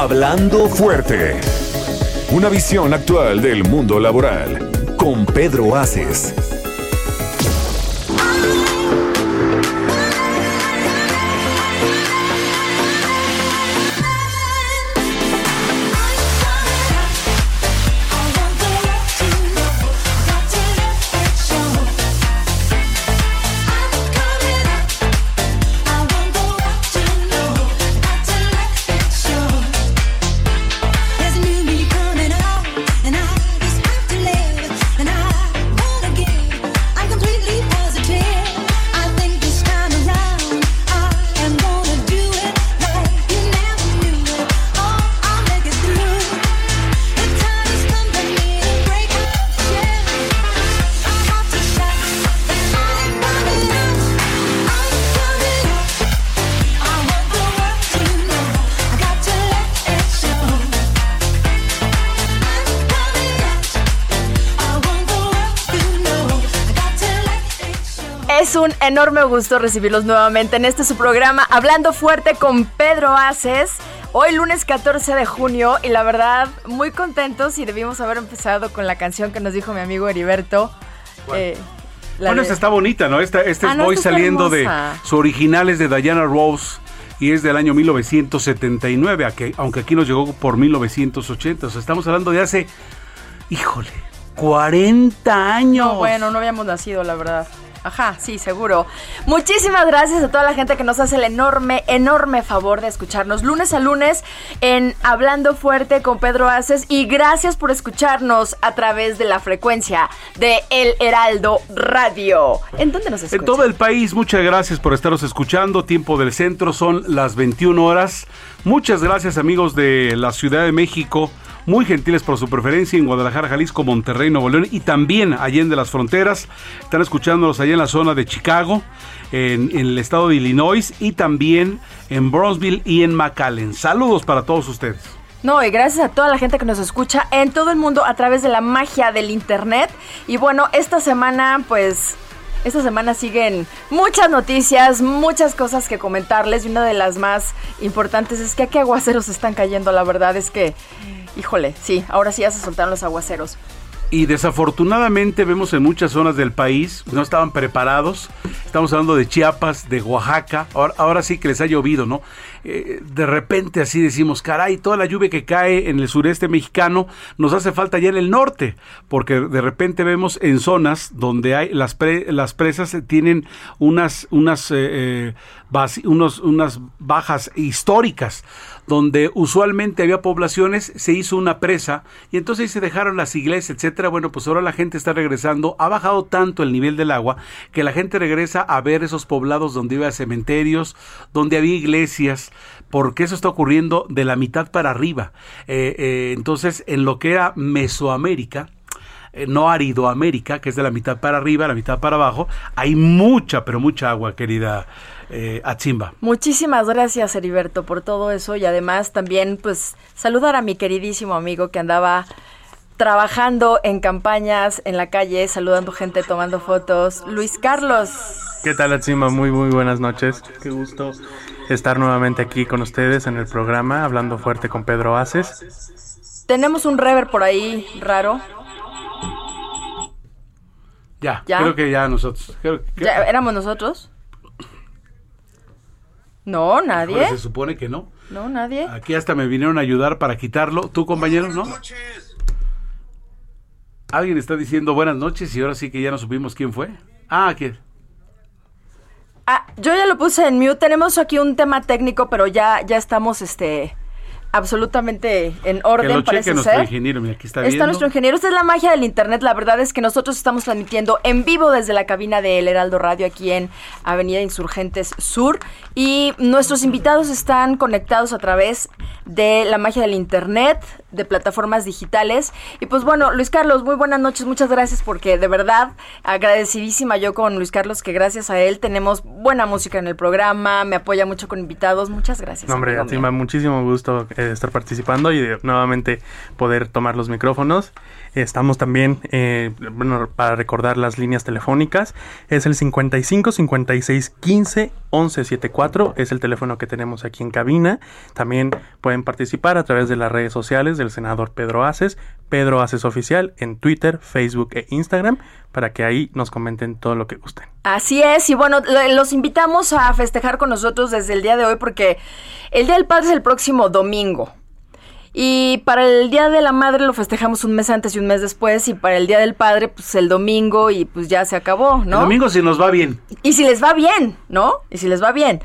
Hablando fuerte. Una visión actual del mundo laboral con Pedro Aces. Es un enorme gusto recibirlos nuevamente en este su programa Hablando Fuerte con Pedro Aces. Hoy lunes 14 de junio y la verdad muy contentos y debimos haber empezado con la canción que nos dijo mi amigo Heriberto. Eh, Bueno, esta está bonita, ¿no? Esta, este Ah, es no, está saliendo de. Su original es de Diana Rose y es del año 1979, a que- aunque aquí nos llegó por 1980. O sea, estamos hablando de hace. Híjole, 40 años. No, bueno, no habíamos nacido, la verdad. Ajá, sí, seguro. Muchísimas gracias a toda la gente que nos hace el enorme, enorme favor de escucharnos lunes a lunes en Hablando Fuerte con Pedro Aces y gracias por escucharnos a través de la frecuencia de El Heraldo Radio. ¿En dónde nos escuchan? En todo el país, muchas gracias por estaros escuchando. Tiempo del centro son las 21 horas. Muchas gracias amigos de la Ciudad de México, muy gentiles por su preferencia en Guadalajara, Jalisco, Monterrey, Nuevo León y también allá de las fronteras. Están escuchándonos allá en la zona de Chicago, en, en el estado de Illinois y también en Bronzeville y en McAllen. Saludos para todos ustedes. No, y gracias a toda la gente que nos escucha en todo el mundo a través de la magia del internet. Y bueno, esta semana, pues, esta semana siguen muchas noticias, muchas cosas que comentarles. Y una de las más importantes es que aquí aguaceros están cayendo. La verdad es que, híjole, sí, ahora sí ya se soltaron los aguaceros. Y desafortunadamente vemos en muchas zonas del país, no estaban preparados. Estamos hablando de Chiapas, de Oaxaca. Ahora, sí que les ha llovido, ¿no? Eh, de repente así decimos, caray, toda la lluvia que cae en el sureste mexicano nos hace falta ya en el norte. Porque de repente vemos en zonas donde hay las, pre- las presas tienen unas, unas, eh, eh, bajas históricas donde usualmente había poblaciones, se hizo una presa y entonces se dejaron las iglesias, etcétera. Bueno, pues ahora la gente está regresando, ha bajado tanto el nivel del agua que la gente regresa a ver esos poblados donde había cementerios, donde había iglesias, porque eso está ocurriendo de la mitad para arriba. Eh, eh, entonces, en lo que era Mesoamérica, eh, no Aridoamérica, que es de la mitad para arriba, la mitad para abajo, hay mucha, pero mucha agua, querida eh, Atzimba. Muchísimas gracias, Heriberto, por todo eso. Y además también, pues, saludar a mi queridísimo amigo que andaba trabajando en campañas en la calle, saludando gente, tomando fotos. Luis Carlos. ¿Qué tal, Atsima? Muy, muy buenas noches. Qué gusto estar nuevamente aquí con ustedes en el programa, hablando fuerte con Pedro Aces. Tenemos un rever por ahí raro. Ya, ¿Ya? creo que ya nosotros. creo ¿Ya éramos nosotros? No, nadie. Ahora se supone que no. No, nadie. Aquí hasta me vinieron a ayudar para quitarlo. ¿Tú, compañero, no? Alguien está diciendo buenas noches y ahora sí que ya no supimos quién fue. Ah, ¿quién? Ah, yo ya lo puse en mute. Tenemos aquí un tema técnico, pero ya, ya estamos este absolutamente en orden, que lo parece cheque nuestro ser. ingeniero, mira, aquí está, Está viendo. nuestro ingeniero. Esta es la magia del internet. La verdad es que nosotros estamos transmitiendo en vivo desde la cabina de El Heraldo Radio aquí en Avenida Insurgentes Sur. Y nuestros invitados están conectados a través de la magia del internet, de plataformas digitales. Y pues bueno, Luis Carlos, muy buenas noches. Muchas gracias porque de verdad agradecidísima yo con Luis Carlos que gracias a él tenemos buena música en el programa, me apoya mucho con invitados. Muchas gracias. No, hombre, a ti muchísimo gusto estar participando y de nuevamente poder tomar los micrófonos. Estamos también, eh, bueno, para recordar las líneas telefónicas, es el 55 56 15 11 74, es el teléfono que tenemos aquí en cabina. También pueden participar a través de las redes sociales del senador Pedro Aces, Pedro Aces Oficial, en Twitter, Facebook e Instagram, para que ahí nos comenten todo lo que gusten. Así es, y bueno, lo- los invitamos a festejar con nosotros desde el día de hoy porque el Día del Padre es el próximo domingo. Y para el Día de la Madre lo festejamos un mes antes y un mes después, y para el Día del Padre, pues el domingo y pues ya se acabó, ¿no? El domingo si nos va bien. Y si les va bien, ¿no? Y si les va bien.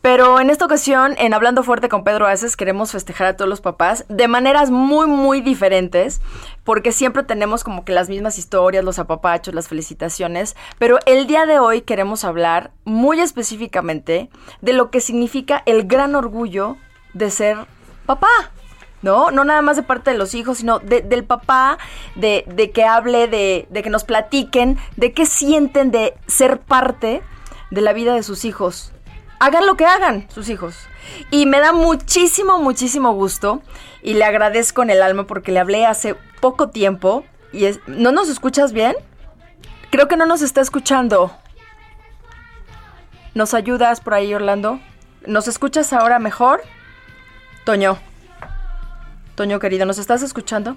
Pero en esta ocasión, en Hablando Fuerte con Pedro Aces, queremos festejar a todos los papás de maneras muy, muy diferentes, porque siempre tenemos como que las mismas historias, los apapachos, las felicitaciones, pero el día de hoy queremos hablar muy específicamente de lo que significa el gran orgullo de ser papá. ¿No? No nada más de parte de los hijos, sino de- del papá, de, de que hable, de, de que nos platiquen, de qué sienten de ser parte de la vida de sus hijos. Hagan lo que hagan sus hijos. Y me da muchísimo, muchísimo gusto y le agradezco en el alma porque le hablé hace poco tiempo y es, ¿no nos escuchas bien? Creo que no nos está escuchando. ¿Nos ayudas por ahí, Orlando? ¿Nos escuchas ahora mejor? Toño. Toño querido, ¿nos estás escuchando?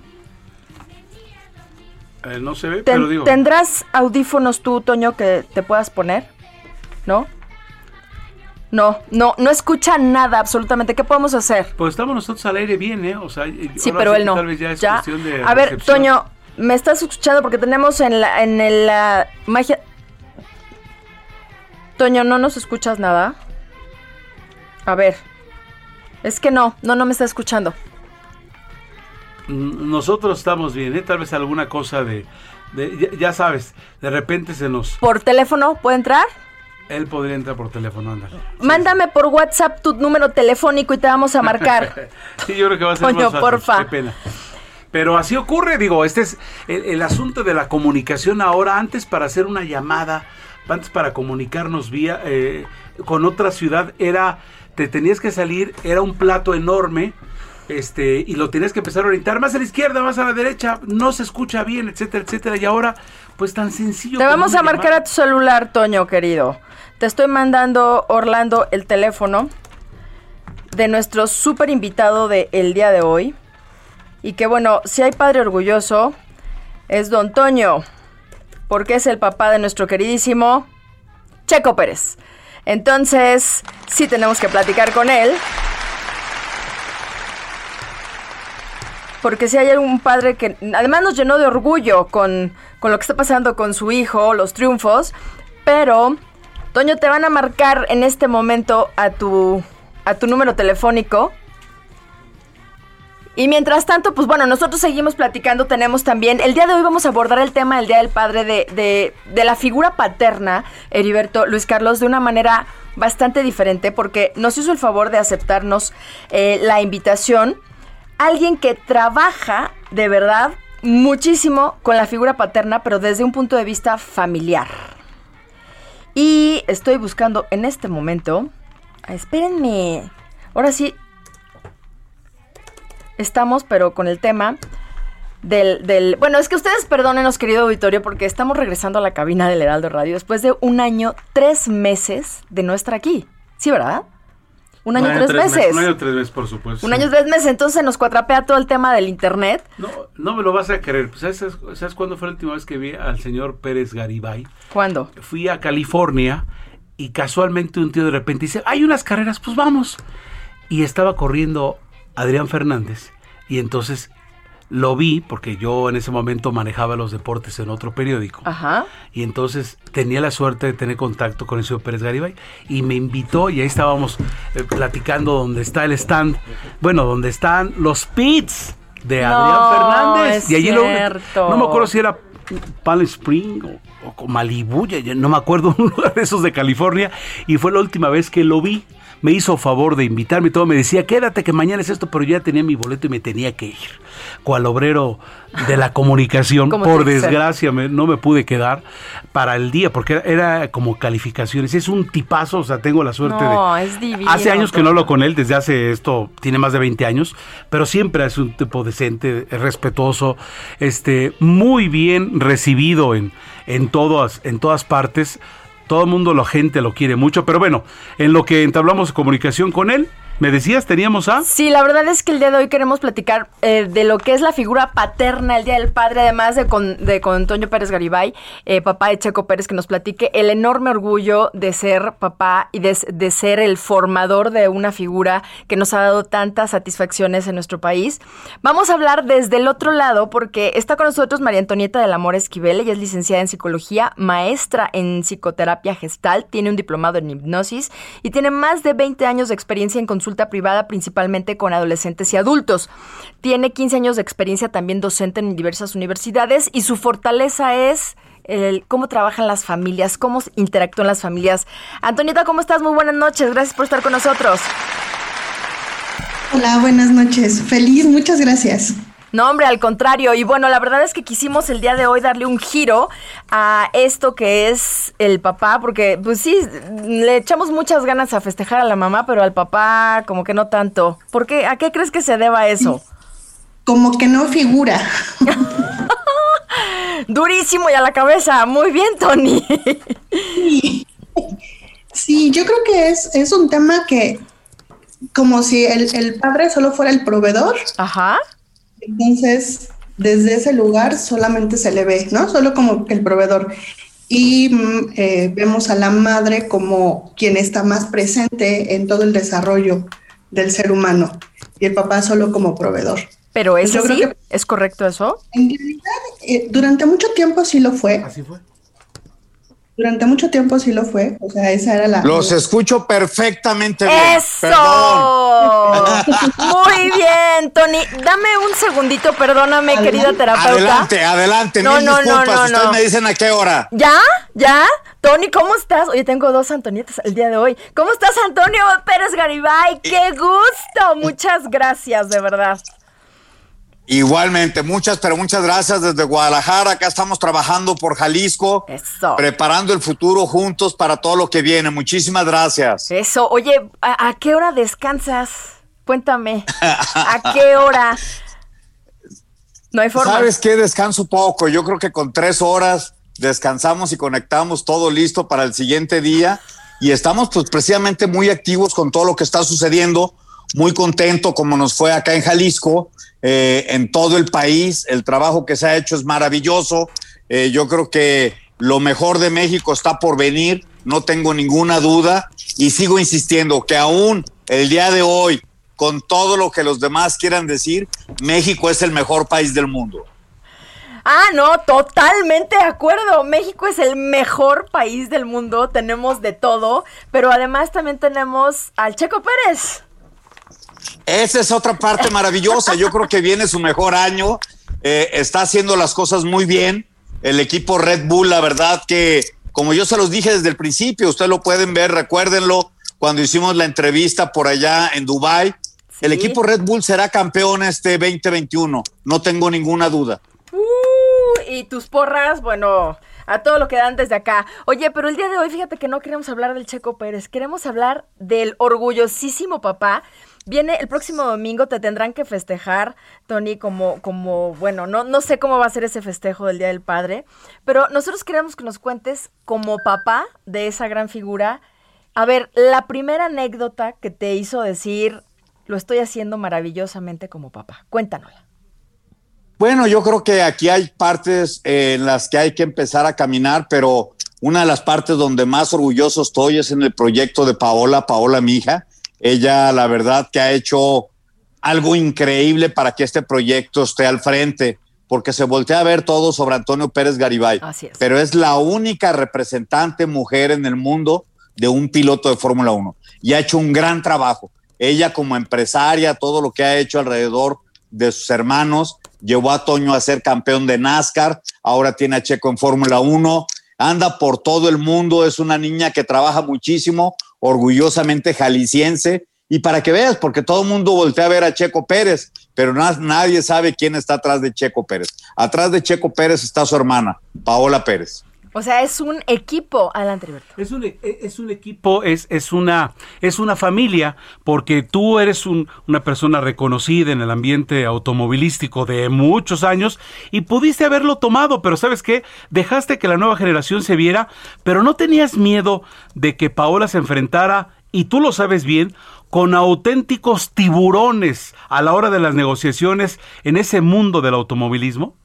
Eh, no se ve, pero digo. ¿Tendrás audífonos tú, Toño, que te puedas poner? ¿No? No, no, no escucha nada absolutamente. ¿Qué podemos hacer? Pues estamos nosotros al aire bien, ¿eh? O sea, Sí, pero sí él no. Tal vez ya es Ya. cuestión de A ver, recepción. Toño, ¿me estás escuchando? Porque tenemos en la, en la magia... Toño, ¿no nos escuchas nada? A ver. Es que no, no, no me está escuchando. Nosotros estamos bien, ¿eh? Tal vez alguna cosa de. de- ya, ya sabes, de repente se nos. ¿Por teléfono puede entrar? Él podría entrar por teléfono, ándale. Mándame por WhatsApp tu número telefónico y te vamos a marcar. Sí, yo creo que va a ser más fácil. porfa. Qué pena. Pero así ocurre, digo, este es el, el asunto de la comunicación ahora. Antes para hacer una llamada, antes para comunicarnos vía eh, con otra ciudad era, te tenías que salir, era un plato enorme. Este, y lo tenías que empezar a orientar más a la izquierda, más a la derecha, no se escucha bien, etcétera, etcétera. Y ahora, pues tan sencillo. Te vamos a marcar llamada. a tu celular, Toño, querido. Te estoy mandando, Orlando, el teléfono de nuestro súper invitado del el día de hoy. Y que bueno, si hay padre orgulloso, es Don Toño, porque es el papá de nuestro queridísimo Checo Pérez. Entonces, sí tenemos que platicar con él. Porque si hay algún padre que además nos llenó de orgullo con, con lo que está pasando con su hijo, los triunfos, pero Toño te van a marcar en este momento a tu a tu número telefónico. Y mientras tanto, pues bueno, nosotros seguimos platicando, tenemos también, el día de hoy vamos a abordar el tema del Día del Padre de, de, de la figura paterna, Heriberto Luis Carlos, de una manera bastante diferente, porque nos hizo el favor de aceptarnos eh, la invitación alguien que trabaja de verdad muchísimo con la figura paterna, pero desde un punto de vista familiar. Y estoy buscando en este momento. ah, espérenme. Ahora sí. Estamos, pero con el tema del, del. Bueno, es que ustedes perdónenos, querido auditorio, porque estamos regresando a la cabina del Heraldo Radio después de un año, tres meses de no estar aquí. Sí, ¿verdad? Un año, tres, meses. Un año, tres meses, por supuesto. Un sí. año, tres meses, entonces se nos cuatrapea todo el tema del internet. No, no me lo vas a creer. Pues, ¿sabes, ¿Sabes cuándo fue la última vez que vi al señor Pérez Garibay? ¿Cuándo? Fui a California y casualmente un tío de repente dice, hay unas carreras, pues vamos. Y estaba corriendo Adrián Fernández y entonces lo vi porque yo en ese momento manejaba los deportes en otro periódico. Ajá. Y entonces tenía la suerte de tener contacto con el señor Pérez Garibay y me invitó y ahí estábamos eh, platicando donde está el stand, bueno, donde están los pits de No, Adrián Fernández. es y allí lo- no me acuerdo si era Palm Spring o, o Malibu, ya- ya no me acuerdo, un lugar de esos de California. Y fue la última vez que lo vi. Me hizo favor de invitarme y todo. Me decía, quédate que mañana es esto, pero yo ya tenía mi boleto y me tenía que ir. Cual obrero de la comunicación, por desgracia, me- no me pude quedar para el día, porque era, era como calificaciones. Es un tipazo, o sea, tengo la suerte No, de. es divino, Hace años que no hablo con él, desde hace esto, tiene más de 20 años, pero siempre es un tipo decente, respetuoso, este, muy bien recibido en, en, todas, en todas partes. Todo el mundo, la gente lo quiere mucho, pero bueno, en lo que entablamos comunicación con él, me decías, teníamos a... Sí, la verdad es que el día de hoy queremos platicar eh, de lo que es la figura paterna, el Día del Padre, además de con, de con Antonio Pérez Garibay, eh, papá de Checo Pérez, que nos platique el enorme orgullo de ser papá y de, de ser el formador de una figura que nos ha dado tantas satisfacciones en nuestro país. Vamos a hablar desde el otro lado porque está con nosotros María Antonieta del Amor Esquivel, ella es licenciada en psicología, maestra en psicoterapia gestal, tiene un diplomado en hipnosis y tiene más de 20 años de experiencia en consulta privada, principalmente con adolescentes y adultos. Tiene 15 años de experiencia también docente en diversas universidades y su fortaleza es cómo trabajan las familias, cómo interactúan las familias. Antonieta, ¿cómo estás? Muy buenas noches, gracias por estar con nosotros. Hola, buenas noches. Feliz, muchas gracias. No, hombre, al contrario. Y bueno, la verdad es que quisimos el día de hoy darle un giro a esto que es el papá, porque pues sí, le echamos muchas ganas a festejar a la mamá, pero al papá como que no tanto. ¿Por qué? ¿A qué crees que se deba eso? Como que no figura. Durísimo y a la cabeza. Muy bien, Tony. Sí, yo creo que es, es un tema que como si el, el padre solo fuera el proveedor, Ajá. Entonces desde ese lugar solamente se le ve, ¿no? Solo como el proveedor. Y mm, eh, vemos a la madre como quien está más presente en todo el desarrollo del ser humano y el papá solo como proveedor. Pero es Yo creo así, que- ¿es correcto eso? En realidad, eh, durante mucho tiempo sí lo fue. Así fue. Durante mucho tiempo sí lo fue. O sea, esa era la. Los escucho perfectamente bien. ¡Eso! Perdón. Muy bien, Tony. Dame un segundito, perdóname, Adelante. querida terapeuta. Adelante, adelante. No, Mil no, no, disculpas. no, Ustedes no. me dicen a qué hora. ¿Ya? ¿Ya? Tony, ¿cómo estás? Oye, tengo dos Antonietas el día de hoy. ¿Cómo estás, Antonio Pérez Garibay? ¡Qué gusto! Muchas gracias, de verdad. Igualmente, muchas, pero muchas gracias desde Guadalajara. Acá estamos trabajando por Jalisco, Eso. preparando el futuro juntos para todo lo que viene. Muchísimas gracias. Eso. Oye, ¿a, a qué hora descansas? Cuéntame. ¿A qué hora? No hay forma. ¿Sabes qué? Descanso poco. Yo creo que con tres horas descansamos y conectamos todo listo para el siguiente día. Y estamos pues precisamente muy activos con todo lo que está sucediendo. Muy contento como nos fue acá en Jalisco, eh, en todo el país. El trabajo que se ha hecho es maravilloso. Eh, yo creo que lo mejor de México está por venir. No tengo ninguna duda. Y sigo insistiendo que aún el día de hoy, con todo lo que los demás quieran decir, México es el mejor país del mundo. Ah, no, totalmente de acuerdo. México es el mejor país del mundo, tenemos de todo, pero además también tenemos al Checo Pérez. Esa es otra parte maravillosa. Yo creo que viene su mejor año. Eh, está haciendo las cosas muy bien. El equipo Red Bull, la verdad que, como yo se los dije desde el principio, ustedes lo pueden ver, recuérdenlo, cuando hicimos la entrevista por allá en Dubai. El equipo Red Bull será campeón este 2021, no tengo ninguna duda. Uh, y tus porras, bueno, a todo lo que dan desde acá. Oye, pero el día de hoy, fíjate que no queremos hablar del Checo Pérez, queremos hablar del orgullosísimo papá. Viene el próximo domingo, te tendrán que festejar, Tony, como, como, bueno, no, no sé cómo va a ser ese festejo del Día del Padre, pero nosotros queremos que nos cuentes como papá de esa gran figura. A ver, la primera anécdota que te hizo decir, lo estoy haciendo maravillosamente como papá. Cuéntanosla. Bueno, yo creo que aquí hay partes eh, en las que hay que empezar a caminar, pero una de las partes donde más orgulloso estoy es en el proyecto de Paola, Paola mi hija. Ella, la verdad, que ha hecho algo increíble para que este proyecto esté al frente, porque se voltea a ver todo sobre Antonio Pérez Garibay. Así es. Pero es la única representante mujer en el mundo de un piloto de Fórmula 1 y ha hecho un gran trabajo. Ella como empresaria, todo lo que ha hecho alrededor de sus hermanos, llevó a Toño a ser campeón de NASCAR, ahora tiene a Checo en Fórmula 1, anda por todo el mundo, es una niña que trabaja muchísimo, orgullosamente jalisciense, y para que veas, porque todo el mundo voltea a ver a Checo Pérez, pero nadie sabe quién está atrás de Checo Pérez. Atrás de Checo Pérez está su hermana, Paola Pérez. O sea, es un equipo, adelante, Es un, e, es un equipo, es, es, una, es una familia, porque tú eres una persona reconocida en el ambiente automovilístico de muchos años y pudiste haberlo tomado, pero ¿sabes qué? Dejaste que la nueva generación se viera, pero no tenías miedo de que Paola se enfrentara, y tú lo sabes bien, con auténticos tiburones a la hora de las negociaciones en ese mundo del automovilismo?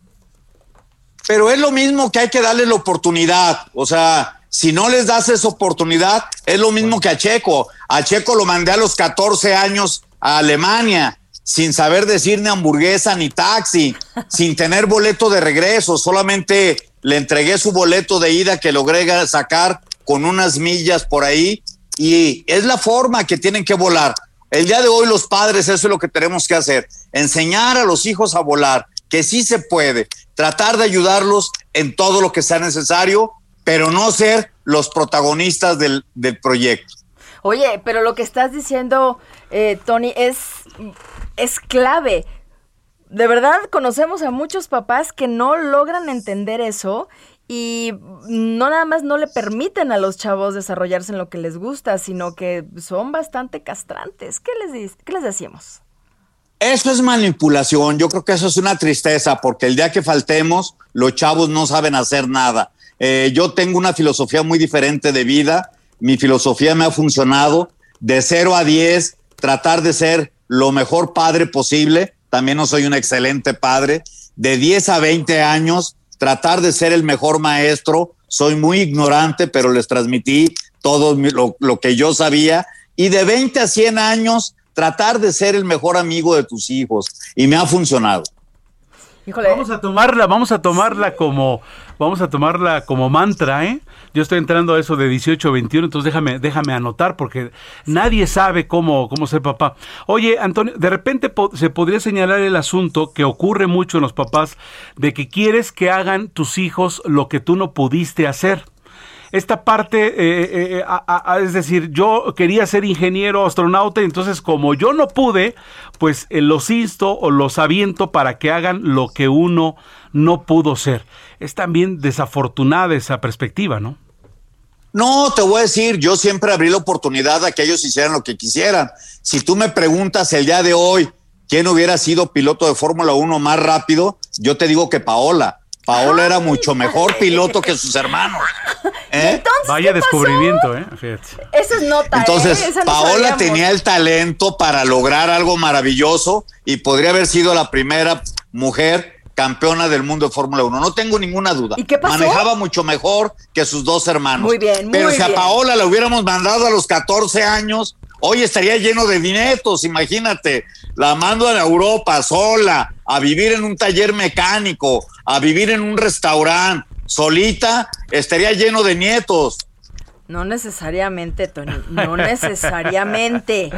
Pero es lo mismo que hay que darle la oportunidad. O sea, si no les das esa oportunidad, es lo mismo que a Checo. A Checo lo mandé a los 14 años a Alemania, sin saber decir ni hamburguesa ni taxi, sin tener boleto de regreso, solamente le entregué su boleto de ida que logré sacar con unas millas por ahí y es la forma que tienen que volar. El día de hoy los padres, eso es lo que tenemos que hacer, enseñar a los hijos a volar, que sí se puede, tratar de ayudarlos en todo lo que sea necesario, pero no ser los protagonistas del, proyecto. Oye, pero lo que estás diciendo, eh, Tony, es, es clave. De verdad, conocemos a muchos papás que no logran entender eso y no nada más no le permiten a los chavos desarrollarse en lo que les gusta, sino que son bastante castrantes. ¿Qué les, qué les decimos? Eso es manipulación, yo creo que eso es una tristeza, porque el día que faltemos, los chavos no saben hacer nada. Eh, yo tengo una filosofía muy diferente de vida, mi filosofía me ha funcionado. De 0 a 10, tratar de ser lo mejor padre posible, también no soy un excelente padre, de 10 a 20 años, tratar de ser el mejor maestro, soy muy ignorante, pero les transmití todo lo, lo que yo sabía, y de 20 a 100 años, tratar de ser el mejor amigo de tus hijos y me ha funcionado. Vamos a tomarla, vamos a tomarla como, vamos a tomarla como mantra, ¿eh? Yo estoy entrando a eso de 18 21, entonces déjame, déjame anotar porque nadie sabe cómo, cómo ser papá. Oye, Antonio, de repente se podría señalar el asunto que ocurre mucho en los papás de que quieres que hagan tus hijos lo que tú no pudiste hacer esta parte, eh, eh, es decir, yo quería ser ingeniero astronauta, entonces como yo no pude, pues eh, los insto o los aviento para que hagan lo que uno no pudo ser. Es también desafortunada esa perspectiva, ¿no? No, te voy a decir, yo siempre abrí la oportunidad a que ellos hicieran lo que quisieran. Si tú me preguntas el día de hoy quién hubiera sido piloto de Fórmula 1 más rápido, yo te digo que Paola. Paola era mucho mejor piloto que sus hermanos. ¿Eh? Vaya descubrimiento, ¿eh? Eso es nota. ¿eh? Entonces, Paola tenía el talento para lograr algo maravilloso y podría haber sido la primera mujer campeona del mundo de Fórmula 1. No tengo ninguna duda. ¿Y qué pasó? Manejaba mucho mejor que sus dos hermanos. Muy bien, muy Pero si a Paola la hubiéramos mandado a los 14 años, hoy estaría lleno de dinetos, imagínate. La mando a Europa sola, a vivir en un taller mecánico, a vivir en un restaurante, solita, estaría lleno de nietos. No necesariamente, Tony, no necesariamente.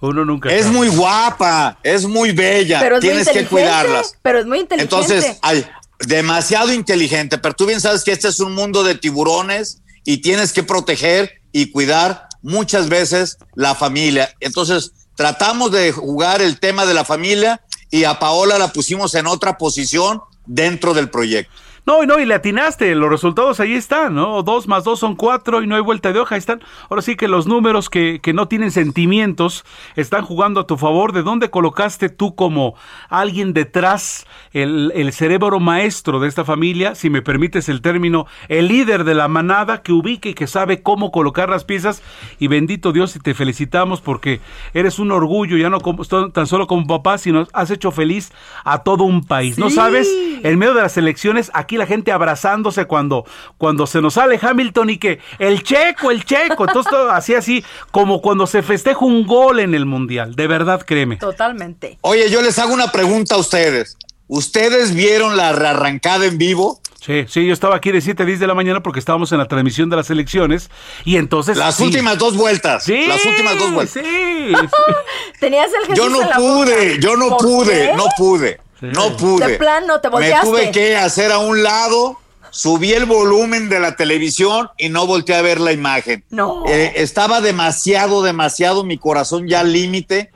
Uno nunca. Es muy guapa, es muy bella, pero tienes que cuidarlas. Pero es muy inteligente. Entonces, hay demasiado inteligente, pero tú bien sabes que este es un mundo de tiburones y tienes que proteger y cuidar muchas veces la familia. Entonces, tratamos de jugar el tema de la familia y a Paola la pusimos en otra posición dentro del proyecto. No, no, y le atinaste, los resultados ahí están, ¿no? Dos más dos son cuatro y no hay vuelta de hoja, ahí están. Ahora sí que los números que, que no tienen sentimientos están jugando a tu favor. ¿De dónde colocaste tú como alguien detrás, el, el cerebro maestro de esta familia, si me permites el término, el líder de la manada que ubique y que sabe cómo colocar las piezas? Y bendito Dios y te felicitamos porque eres un orgullo, ya no como, tan solo como papá, sino has hecho feliz a todo un país. ¿No sabes? En medio de las elecciones, aquí aquí la gente abrazándose cuando, cuando se nos sale Hamilton y que el checo, el checo. Entonces todo así, así, como cuando se festeja un gol en el Mundial. De verdad, créeme. Totalmente. Oye, yo les hago una pregunta a ustedes. ¿Ustedes vieron la rearrancada en vivo? Sí, sí, yo estaba aquí de 7 a 10 de la mañana porque estábamos en la transmisión de las elecciones y entonces... Las sí. últimas dos vueltas. Sí, las últimas dos vueltas. Sí. Tenías el Jesús Yo no en la pude, boca. yo no ¿Por pude, qué? no pude, no pude. De plano, te Me volteaste. tuve que hacer a un lado, subí el volumen de la televisión y no volteé a ver la imagen. No. Eh, estaba demasiado, demasiado mi corazón ya al límite.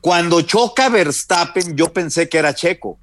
Cuando choca Verstappen, yo pensé que era Checo.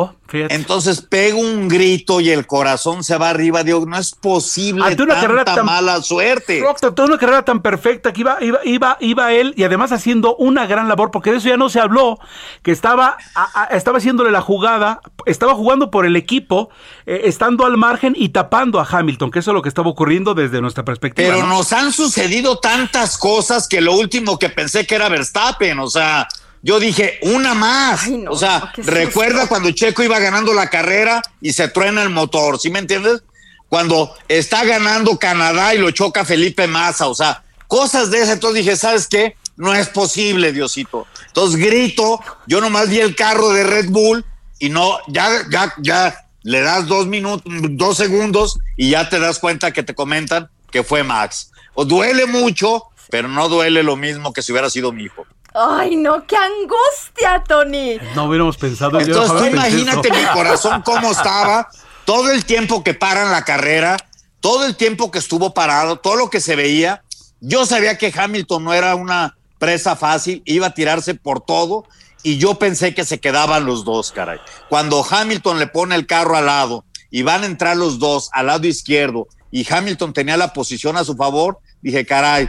Oh, fíjate. Entonces pego un grito y el corazón se va arriba. Digo, no es posible Ante una carrera tanta tan- mala suerte. Proctor, toda una carrera tan perfecta que iba, iba, iba, iba él y además haciendo una gran labor, porque de eso ya no se habló, que estaba, a- a- estaba haciéndole la jugada, estaba jugando por el equipo, eh, estando al margen y tapando a Hamilton, que eso es lo que estaba ocurriendo desde nuestra perspectiva. Pero ¿no? nos han sucedido tantas cosas que lo último que pensé que era Verstappen, o sea, yo dije, una más. Ay, no, o sea, recuerda cuando Checo iba ganando la carrera y se truena el motor, ¿sí me entiendes? Cuando está ganando Canadá y lo choca Felipe Massa, o sea, cosas de esas. Entonces dije, ¿sabes qué? No es posible, Diosito. Entonces grito, yo nomás vi el carro de Red Bull y no, ya, ya, ya le das dos minutos, dos segundos y ya te das cuenta que te comentan que fue Max. O duele mucho, pero no duele lo mismo que si hubiera sido mi hijo. Ay, no, qué angustia, Tony. No hubiéramos pensado. yo Entonces tú imagínate mi corazón cómo estaba, todo el tiempo que paran la carrera, todo el tiempo que estuvo parado, todo lo que se veía. Yo sabía que Hamilton no era una presa fácil, iba a tirarse por todo y yo pensé que se quedaban los dos, caray. Cuando Hamilton le pone el carro al lado y van a entrar los dos al lado izquierdo y Hamilton tenía la posición a su favor, dije, caray,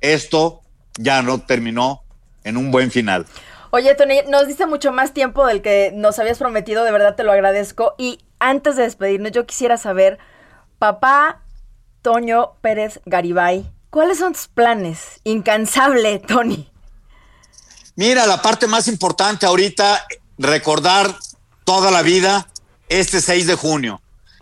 esto ya no terminó en un buen final. Oye, Tony, nos diste mucho más tiempo del que nos habías prometido, de verdad te lo agradezco. Y antes de despedirnos, yo quisiera saber, papá Toño Pérez Garibay, ¿cuáles son tus planes? Incansable, Tony. Mira, la parte más importante ahorita, recordar toda la vida este 6 de junio.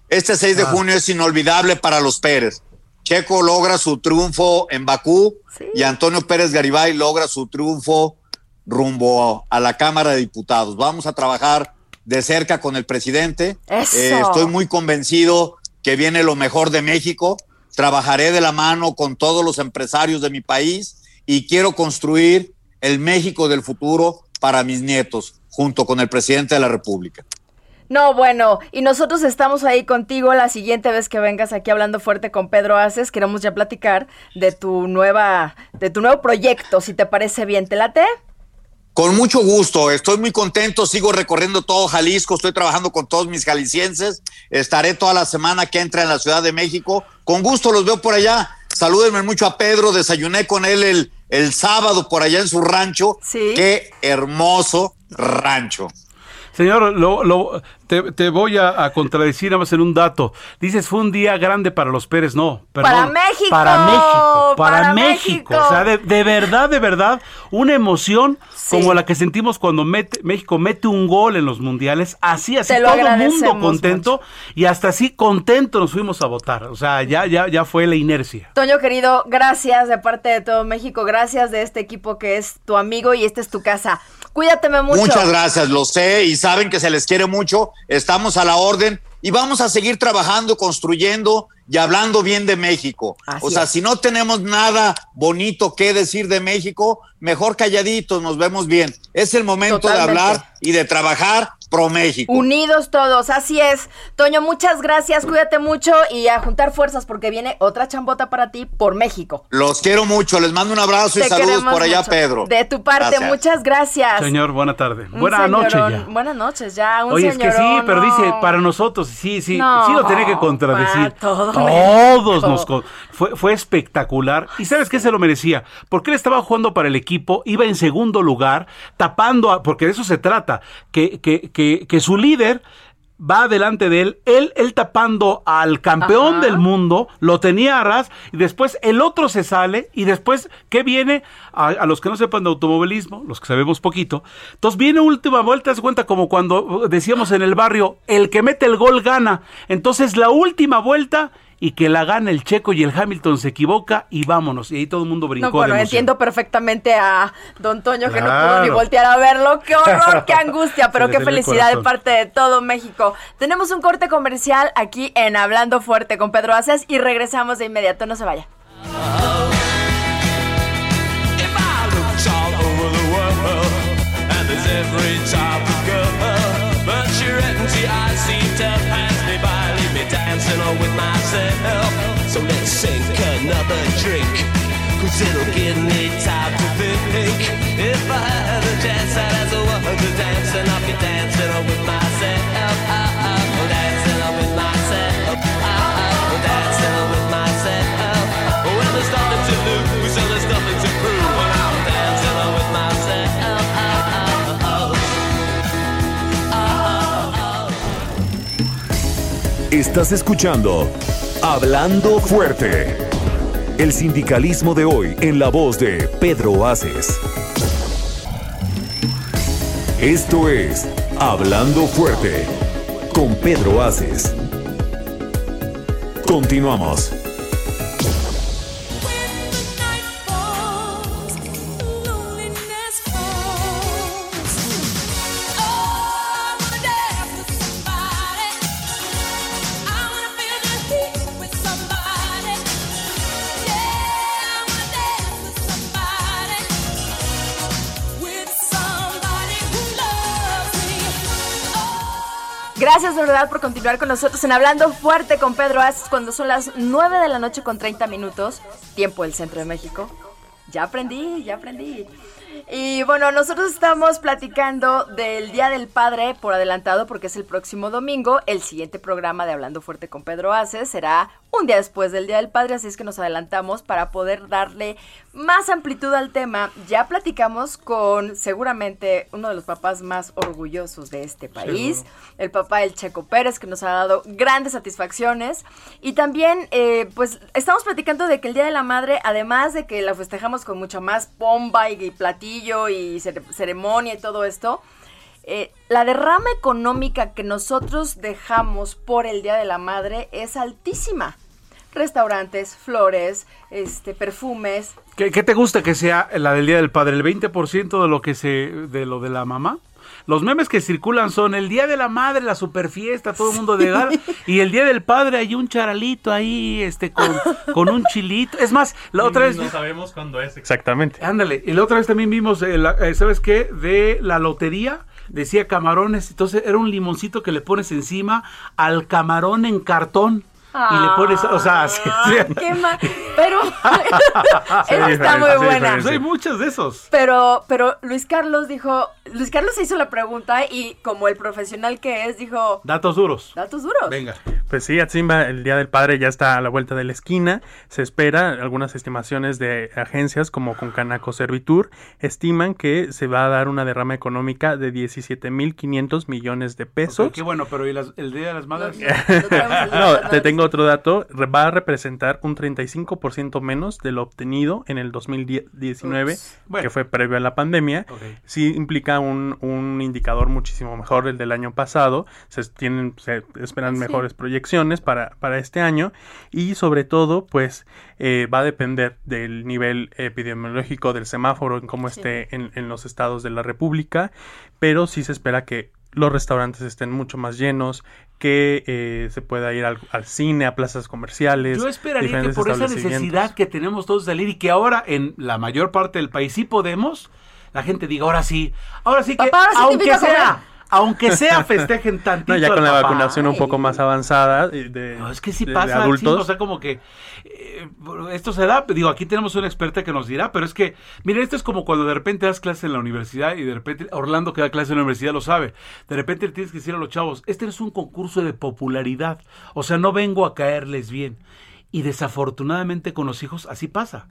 Este 6 de junio es inolvidable para los Pérez. Checo logra su triunfo en Bakú Sí. y Antonio Pérez Garibay logra su triunfo rumbo a la Cámara de Diputados. Vamos a trabajar de cerca con el presidente. Eh, estoy muy convencido que viene lo mejor de México. Trabajaré de la mano con todos los empresarios de mi país y quiero construir el México del futuro para mis nietos, junto con el presidente de la República. No, bueno, y nosotros estamos ahí contigo la siguiente vez que vengas aquí hablando fuerte con Pedro Aces. Queremos ya platicar de tu nueva, de tu nuevo proyecto, si te parece bien. ¿Te late? Con mucho gusto, estoy muy contento, sigo recorriendo todo Jalisco, estoy trabajando con todos mis jaliscienses, estaré toda la semana que entra en la Ciudad de México, con gusto los veo por allá, salúdenme mucho a Pedro, desayuné con él el, el sábado por allá en su rancho, Sí. qué hermoso rancho. Señor, lo, lo- te, te voy a, a contradecir nada más en un dato. Dices, fue un día grande para los Pérez. No, perdón. Para México, Para México. Para, para México. México. O sea, de, de verdad, de verdad, una emoción Sí. como la que sentimos cuando mete- México mete un gol en los mundiales. Así, así, todo el mundo contento. Y hasta así contento nos fuimos a votar. O sea, ya, ya, ya fue la inercia. Toño querido, gracias de parte de todo México, gracias de este equipo que es tu amigo y esta es tu casa. Cuídateme mucho. Muchas gracias, lo sé y saben que se les quiere mucho. Estamos a la orden y vamos a seguir trabajando, construyendo y hablando bien de México. Así o sea, es. si no tenemos nada bonito que decir de México, mejor calladitos, nos vemos bien. Es el momento Totalmente. de hablar y de trabajar pro México. Unidos todos, así es. Toño, muchas gracias, cuídate mucho y a juntar fuerzas porque viene otra chambota para ti por México. Los quiero mucho, les mando un abrazo y saludos por allá, mucho. Pedro. De tu parte, Gracias. muchas gracias. Señor, buena tarde. Un Buena noche señorón. ya. Buenas noches, ya. Un Oye, es que sí, pero dice, para nosotros, sí, sí, No, sí lo tenía que contradecir. para todo Todos México. nos... con- Fue, fue espectacular. ¿Y sabes qué se lo merecía? Porque él estaba jugando para el equipo, iba en segundo lugar, tapando, a- porque de eso se trata, que, que, que, que su líder va delante de él, él, él tapando al campeón Ajá. del mundo, lo tenía a ras, y después el otro se sale, y después, ¿qué viene? A, a los que no sepan de automovilismo, los que sabemos poquito, entonces viene última vuelta, se cuenta como cuando decíamos en el barrio, el que mete el gol gana, entonces la última vuelta... Y que la gana el Checo y el Hamilton se equivoca y vámonos. Y ahí todo el mundo brincó. No, bueno, de entiendo perfectamente a Don Toño que no pudo ni voltear a verlo. ¡Qué horror, qué angustia! Pero qué felicidad de parte de todo México. Tenemos un corte comercial aquí en Hablando Fuerte con Pedro Aces y regresamos de inmediato. No se vaya. If I looked all over the world, and there's every type of girl, but your empty eyes seem to dancing on with myself. So let's sink another drink, cause it'll give me time to think. If I had a chance, I'd ask a to dance, and I'll be dancing on with myself. Estás escuchando Hablando Fuerte. El sindicalismo de hoy en la voz de Pedro Aces. Esto es Hablando Fuerte con Pedro Aces. Continuamos. Verdad por continuar con nosotros en Hablando Fuerte con Pedro Aces cuando son las 9 de la noche con 30 minutos, tiempo del centro de México. Ya aprendí, ya aprendí. Y bueno, nosotros estamos platicando del Día del Padre por adelantado porque es el próximo domingo. El siguiente programa de Hablando Fuerte con Pedro Aces será un día después del Día del Padre, así es que nos adelantamos para poder darle más amplitud al tema. Ya platicamos con seguramente uno de los papás más orgullosos de este país, el papá del Checo Pérez, que nos ha dado grandes satisfacciones. Y también, eh, pues, estamos platicando de que el Día de la Madre, además de que la festejamos con mucha más pompa y, y platillo y cere- ceremonia y todo esto, eh, la derrama económica que nosotros dejamos por el Día de la Madre es altísima. Restaurantes, flores, este, perfumes. ¿Qué, qué te gusta que sea la del Día del Padre? ¿El 20% de lo que se de lo de la mamá? Los memes que circulan son el Día de la Madre, la super fiesta, todo el mundo de gala, y el Día del Padre hay un charalito ahí, este, con, con un chilito. Es más, la otra vez... No sabemos cuándo es exactamente. Ándale, y la otra vez también vimos, eh, la- eh, ¿sabes qué? De la lotería, decía camarones, entonces era un limoncito que le pones encima al camarón en cartón. Y le pones, o sea, así, Ah, así. qué ma- Pero esa está muy sí, buena. Pues hay muchos de esos. Pero, pero Luis Carlos dijo, Luis Carlos se hizo la pregunta y como el profesional que es, dijo, Datos duros. datos duros. Venga. Pues sí, Atzimba, el Día del Padre ya está a la vuelta de la esquina. Se espera, algunas estimaciones de agencias como Concanaco Servitur estiman que se va a dar una derrama económica de 17.500 millones de pesos. Qué bueno, pero ¿y las- el Día de las Madres? No, te tengo otro dato. Va a representar un 35% menos de lo obtenido en el 2019, Ups. Bueno. que fue previo a la pandemia. Sí implica un, un indicador muchísimo mejor el del año pasado. Se, tienen, se esperan Sí. mejores proyecciones para, para este año. Y sobre todo, pues eh, va a depender del nivel epidemiológico del semáforo, en cómo Sí. esté en, en los estados de la República. Pero sí se espera que los restaurantes estén mucho más llenos, que eh, se pueda ir al, al cine, a plazas comerciales. Yo esperaría que por esa necesidad que tenemos todos de salir y que ahora en la mayor parte del país sí podemos, la gente diga, ahora sí, ahora sí que, Papá, ahora sí te aunque invito a comer". sea, aunque sea, festejen tantito. No, ya con la papá. vacunación un poco más avanzada de, No, es que sí de- de pasa, sí, adultos. o sea, como que eh, esto se da, digo, aquí tenemos una experta que nos dirá, pero es que, miren, esto es como cuando de repente das clases en la universidad y de repente, Orlando que da clases en la universidad lo sabe, de repente le tienes que decir a los chavos, este es un concurso de popularidad, o sea, no vengo a caerles bien. Y desafortunadamente con los hijos así pasa.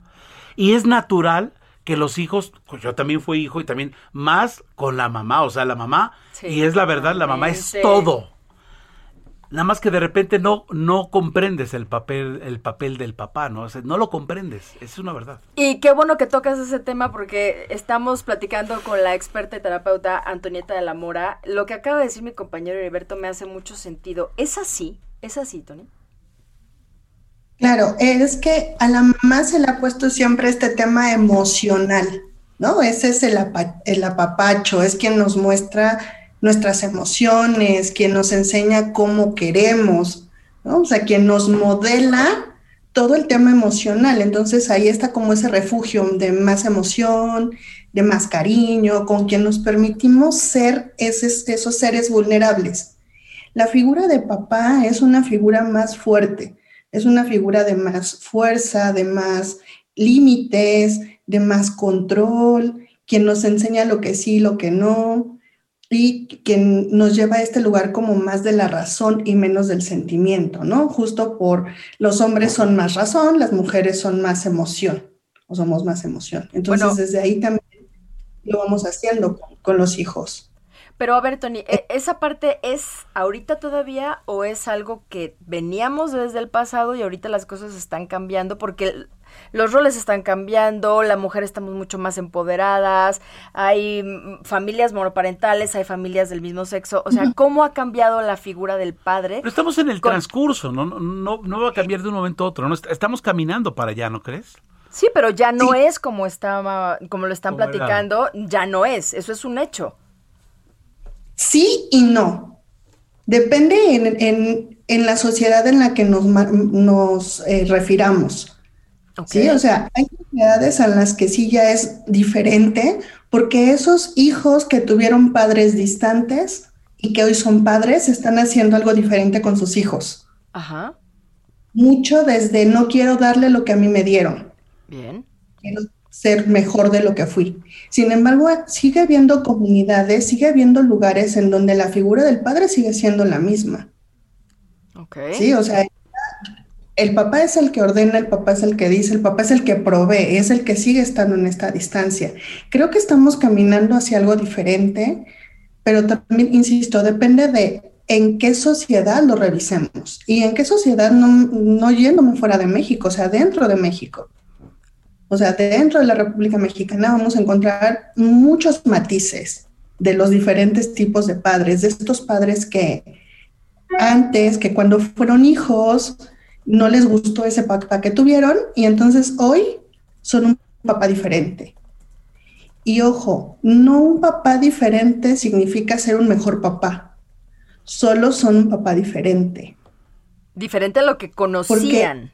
Y es natural que los hijos, pues yo también fui hijo y también más con la mamá, o sea, la mamá, Sí, y es la verdad, la mamá es todo. Nada más que de repente no, no comprendes el papel, el papel del papá, ¿no? O sea, no lo comprendes, es una verdad. Y qué bueno que tocas ese tema porque estamos platicando con la experta y terapeuta Antonieta de la Mora. Lo que acaba de decir mi compañero Heriberto me hace mucho sentido. ¿Es así? ¿Es así, Tony? Claro, es que a la mamá se le ha puesto siempre este tema emocional, ¿no? Ese es el, el apapacho, es quien nos muestra nuestras emociones, quien nos enseña cómo queremos, ¿no? O sea, quien nos modela todo el tema emocional. Entonces ahí está como ese refugio de más emoción, de más cariño, con quien nos permitimos ser esos, esos seres vulnerables. La figura de papá es una figura más fuerte, es una figura de más fuerza, de más límites, de más control, quien nos enseña lo que sí, lo que no, y quien nos lleva a este lugar como más de la razón y menos del sentimiento, ¿no? Justo por los hombres son más razón, las mujeres son más emoción, o somos más emoción. Entonces, Bueno. desde ahí también lo vamos haciendo con, con los hijos. Pero a ver, Tony, ¿e- ¿esa parte es ahorita todavía o es algo que veníamos desde el pasado y ahorita las cosas están cambiando? Porque el- los roles están cambiando, la mujer estamos mucho más empoderadas, hay mm, familias monoparentales, hay familias del mismo sexo. O sea, ¿cómo ha cambiado la figura del padre? Pero estamos en el Con- transcurso, ¿no? No, no, no va a cambiar de un momento a otro, ¿no? Est- Estamos caminando para allá, ¿no crees? Sí, pero ya no es como estaba, como lo están Como era. platicando, ya no es, eso es un hecho. Sí y no. Depende en, en- en la sociedad en la que nos, nos eh, refiramos. Sí, o sea, hay sociedades en las que sí ya es diferente, porque esos hijos que tuvieron padres distantes y que hoy son padres están haciendo algo diferente con sus hijos. Ajá, Mucho desde no quiero darle lo que a mí me dieron, bien. quiero ser mejor de lo que fui. Sin embargo, sigue habiendo comunidades, sigue habiendo lugares en donde la figura del padre sigue siendo la misma. Ok. Sí, o sea, el papá es el que ordena, el papá es el que dice, el papá es el que provee, es el que sigue estando en esta distancia. Creo que estamos caminando hacia algo diferente, pero también, insisto, depende de en qué sociedad lo revisemos y en qué sociedad no, no yéndome fuera de México, o sea, dentro de México. O sea, dentro de la República Mexicana vamos a encontrar muchos matices de los diferentes tipos de padres, de estos padres que antes, que cuando fueron hijos, no les gustó ese papá que tuvieron y entonces hoy son un papá diferente. Y ojo, no un papá diferente significa ser un mejor papá, solo son un papá diferente. Diferente a lo que conocían.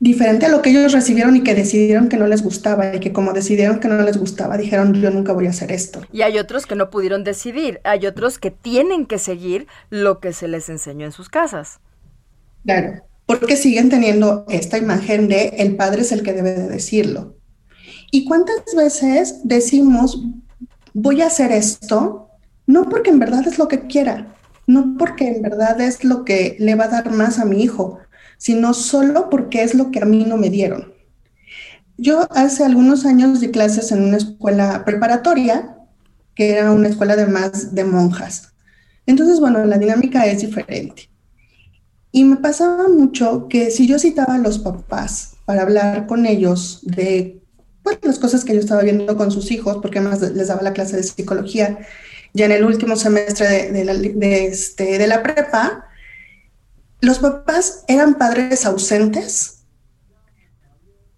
Diferente a lo que ellos recibieron y que decidieron que no les gustaba y que como decidieron que no les gustaba, dijeron yo nunca voy a hacer esto. Y hay otros que no pudieron decidir, hay otros que tienen que seguir lo que se les enseñó en sus casas. Claro, porque siguen teniendo esta imagen de el padre es el que debe de decirlo. ¿Y cuántas veces decimos voy a hacer esto? No porque en verdad es lo que quiera, no porque en verdad es lo que le va a dar más a mi hijo, sino solo porque es lo que a mí no me dieron. Yo hace algunos años di clases en una escuela preparatoria, que era una escuela de más de monjas. Entonces, bueno, la dinámica es diferente. Y me pasaba mucho que si yo citaba a los papás para hablar con ellos de pues, las cosas que yo estaba viendo con sus hijos, porque además les daba la clase de psicología, ya en el último semestre de, de la, de este, de la prepa, los papás eran padres ausentes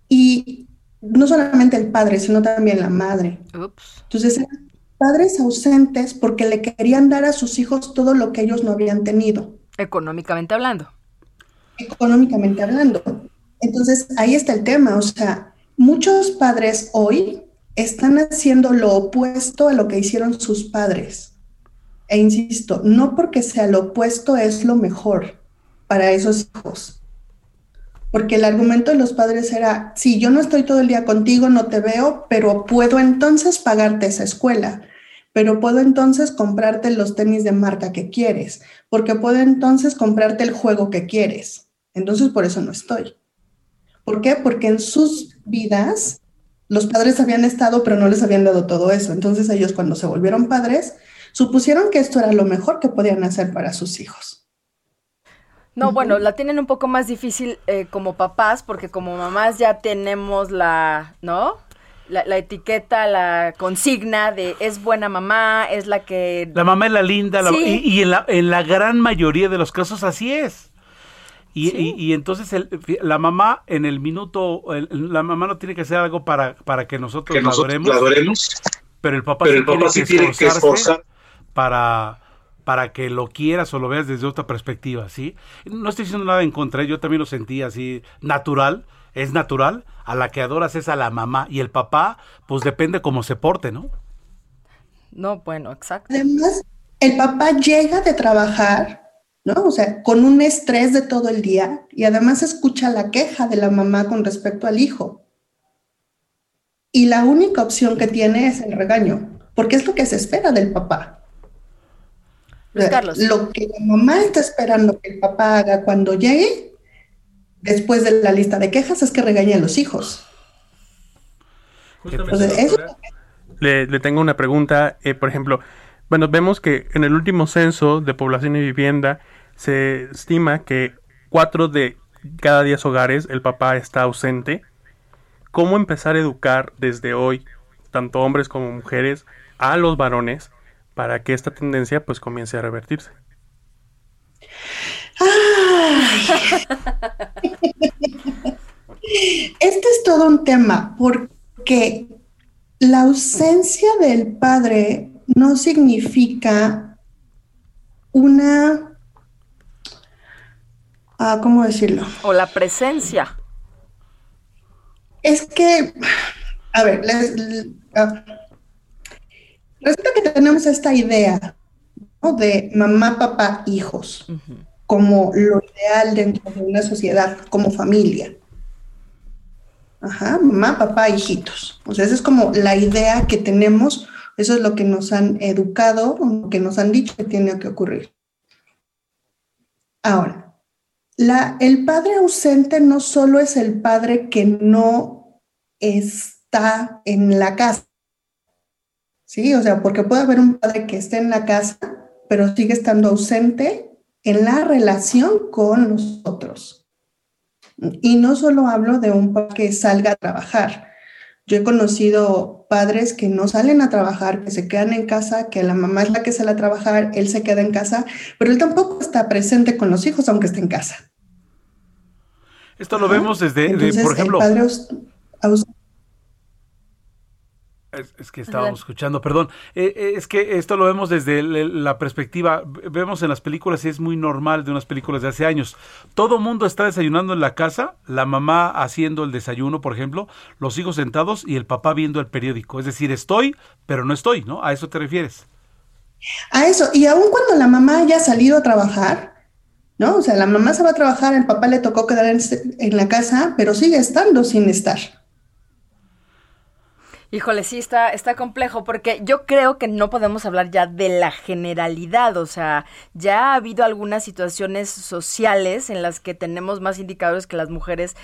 y no solamente el padre, sino también la madre. Ups. Entonces eran padres ausentes porque le querían dar a sus hijos todo lo que ellos no habían tenido Económicamente hablando. económicamente hablando. Entonces, ahí está el tema, o sea, muchos padres hoy están haciendo lo opuesto a lo que hicieron sus padres. E insisto, no porque sea lo opuesto es lo mejor para esos hijos. Porque el argumento de los padres era, si yo no estoy todo el día contigo, no te veo, pero puedo entonces pagarte esa escuela, pero puedo entonces comprarte los tenis de marca que quieres, porque puedo entonces comprarte el juego que quieres. Entonces por eso no estoy. ¿Por qué? Porque en sus vidas los padres habían estado, pero no les habían dado todo eso. Entonces ellos cuando se volvieron padres, supusieron que esto era lo mejor que podían hacer para sus hijos. No, bueno, la tienen un poco más difícil eh, como papás, porque como mamás ya tenemos la, ¿no? La, la etiqueta, la consigna de es buena mamá, es la que... La mamá es la linda, la- Sí. y, y en, la, en la gran mayoría de los casos así es. Y, y- y entonces el- la mamá en el minuto, el- la mamá no tiene que hacer algo para, para que nosotros, que la, nosotros adoremos, la adoremos, pero el papá, pero sí, el papá tiene, sí que tiene que esforzarse para, para que lo quieras o lo veas desde otra perspectiva, ¿sí? No estoy diciendo nada en contra, yo también lo sentí así, natural, es natural, a la que adoras es a la mamá, y el papá, pues depende cómo se porte, ¿no? No, bueno, exacto. Además, el papá llega de trabajar, ¿no? O sea, con un estrés de todo el día y además escucha la queja de la mamá con respecto al hijo. Y la única opción que tiene es el regaño, porque es lo que se espera del papá. Luis Carlos. Lo que la mamá está esperando que el papá haga cuando llegue, después de la lista de quejas, es que regañe a los hijos. Eso- le, le tengo una pregunta. eh, por ejemplo, bueno, vemos que en el último censo de población y vivienda se estima que cuatro de cada diez hogares el papá está ausente. ¿Cómo empezar a educar desde hoy, tanto hombres como mujeres, a los varones para que esta tendencia pues comience a revertirse? Este es todo un tema porque la ausencia del padre no significa una, ah, ¿cómo decirlo? O la presencia. Es que, a ver, les- les- ah, resulta que tenemos esta idea ¿no? de mamá, papá, hijos, como lo ideal dentro de una sociedad, como familia. Ajá, mamá, papá, hijitos. O sea, esa es como la idea que tenemos, eso es lo que nos han educado, lo que nos han dicho que tiene que ocurrir. Ahora, la, el padre ausente no solo es el padre que no está en la casa, ¿sí? O sea, porque puede haber un padre que esté en la casa, pero sigue estando ausente en la relación con los otros. Y no solo hablo de un papá que salga a trabajar. Yo he conocido padres que no salen a trabajar, que se quedan en casa, que la mamá es la que sale a trabajar, él se queda en casa, pero él tampoco está presente con los hijos aunque esté en casa. Esto lo vemos desde, de- por ejemplo, el padre aus- aus- Es, es que estábamos Adelante. escuchando, perdón. Eh, eh, es que esto lo vemos desde la perspectiva, vemos en las películas y es muy normal de unas películas de hace años. Todo mundo está desayunando en la casa, la mamá haciendo el desayuno, por ejemplo, los hijos sentados y el papá viendo el periódico. Es decir, estoy, pero no estoy, ¿no? ¿A eso te refieres? A eso, y aun cuando la mamá haya salido a trabajar, ¿no? O sea, la mamá se va a trabajar, el papá le tocó quedar en, en la casa, pero sigue estando sin estar. Híjole, sí, está, está complejo porque yo creo que no podemos hablar ya de la generalidad, o sea, ya ha habido algunas situaciones sociales en las que tenemos más indicadores que las mujeres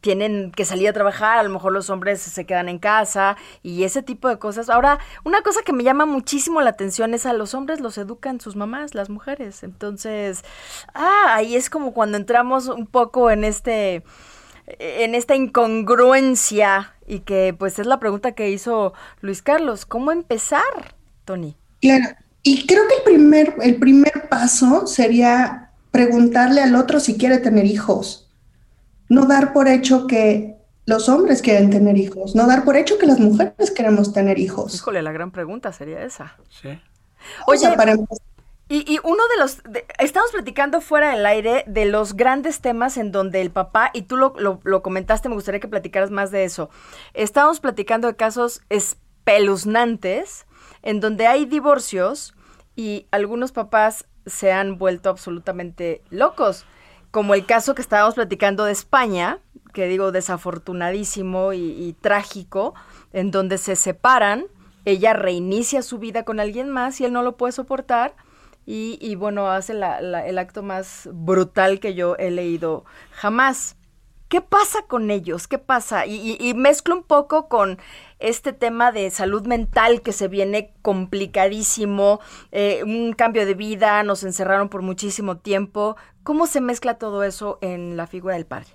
tienen que salir a trabajar, a lo mejor los hombres se quedan en casa y ese tipo de cosas. Ahora, una cosa que me llama muchísimo la atención es a los hombres los educan sus mamás, las mujeres. Entonces, ah, ahí es como cuando entramos un poco en este en esta incongruencia y que pues es la pregunta que hizo Luis Carlos, ¿cómo empezar, Tony? Claro, y creo que el primer, el primer paso sería preguntarle al otro si quiere tener hijos. No dar por hecho que los hombres quieren tener hijos, no dar por hecho que las mujeres queremos tener hijos. Híjole, la gran pregunta sería esa. Sí. O sea, para empezar, Y, uno de los, estamos platicando fuera del aire de los grandes temas en donde el papá, y tú lo, lo- comentaste, me gustaría que platicaras más de eso. Estamos platicando de casos espeluznantes en donde hay divorcios y algunos papás se han vuelto absolutamente locos, como el caso que estábamos platicando de España, que digo desafortunadísimo y trágico, en donde se separan, ella reinicia su vida con alguien más y él no lo puede soportar y, y, bueno, hace el acto más brutal que yo he leído jamás. ¿Qué pasa con ellos? ¿Qué pasa? Y, y- y mezclo un poco con este tema de salud mental que se viene complicadísimo, eh, un cambio de vida, nos encerraron por muchísimo tiempo. ¿Cómo se mezcla todo eso en la figura del padre?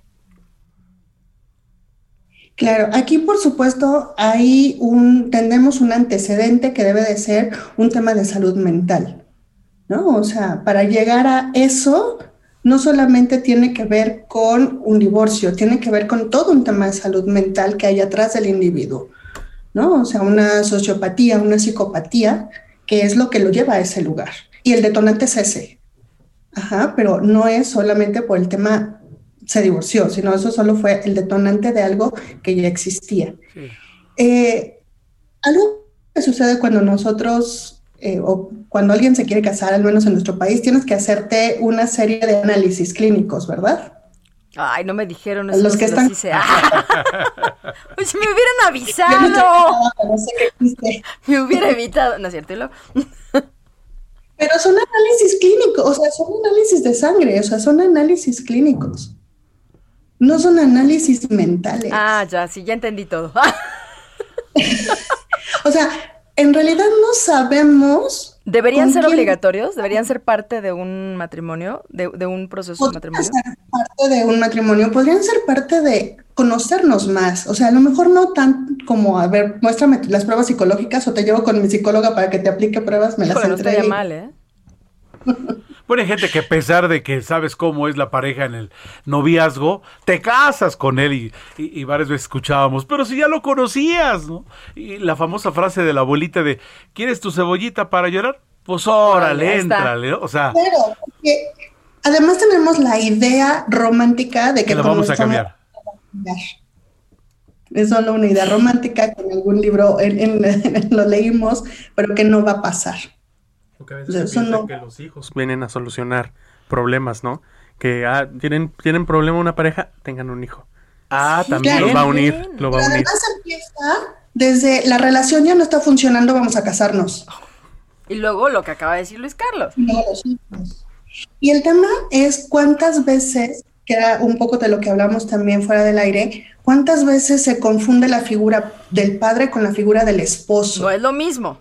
Claro, aquí por supuesto hay un, tenemos un antecedente que debe de ser un tema de salud mental, ¿no? O sea, para llegar a eso, no solamente tiene que ver con un divorcio, tiene que ver con todo un tema de salud mental que hay atrás del individuo, ¿no? O sea, una sociopatía, una psicopatía, que es lo que lo lleva a ese lugar. Y el detonante es ese. Ajá, pero no es solamente por el tema se divorció, sino eso solo fue el detonante de algo que ya existía. Eh, algo que sucede cuando nosotros, eh, o cuando alguien se quiere casar, al menos en nuestro país, tienes que hacerte una serie de análisis clínicos, ¿verdad? Ay, no me dijeron eso. Los que están-. Ah. Pues me hubieran avisado. no sé qué. Me hubiera evitado. ¿No es cierto? Pero son análisis clínicos, o sea, son análisis de sangre, o sea, son análisis clínicos. No son análisis mentales. Ah, ya, sí, ya entendí todo. O sea, en realidad no sabemos. ¿Deberían ser quién obligatorios? ¿Deberían ser parte de un matrimonio? ¿De, de un proceso de matrimonio? ser parte de un matrimonio, podrían ser parte de conocernos más. O sea, a lo mejor no tan como, a ver, muéstrame las pruebas psicológicas o te llevo con mi psicóloga para que te aplique pruebas, me las Híjole, no estaría mal, ¿eh? Bueno, hay gente que a pesar de que sabes cómo es la pareja en el noviazgo, te casas con él y, y- y varias veces escuchábamos, pero si ya lo conocías, ¿no? Y la famosa frase de la abuelita de, ¿quieres tu cebollita para llorar? Pues órale, éntrale, ¿no? O sea, Claro, porque además tenemos la idea romántica de que que la vamos a cambiar. cambiar. Es solo una idea romántica que en algún libro en- en- lo leímos, pero que no va a pasar. Porque a O veces se piensa no- que los hijos vienen a solucionar problemas, ¿no? Que ah, tienen, tienen problema una pareja, tengan un hijo. Ah, Sí, también. claro. Los va a unir, lo va a unir. además empieza desde la relación ya no está funcionando, vamos a casarnos. Y luego lo que acaba de decir Luis Carlos. Y luego los hijos. Y el tema es cuántas veces, que era un poco de lo que hablamos también fuera del aire, cuántas veces se confunde la figura del padre con la figura del esposo. No es lo mismo.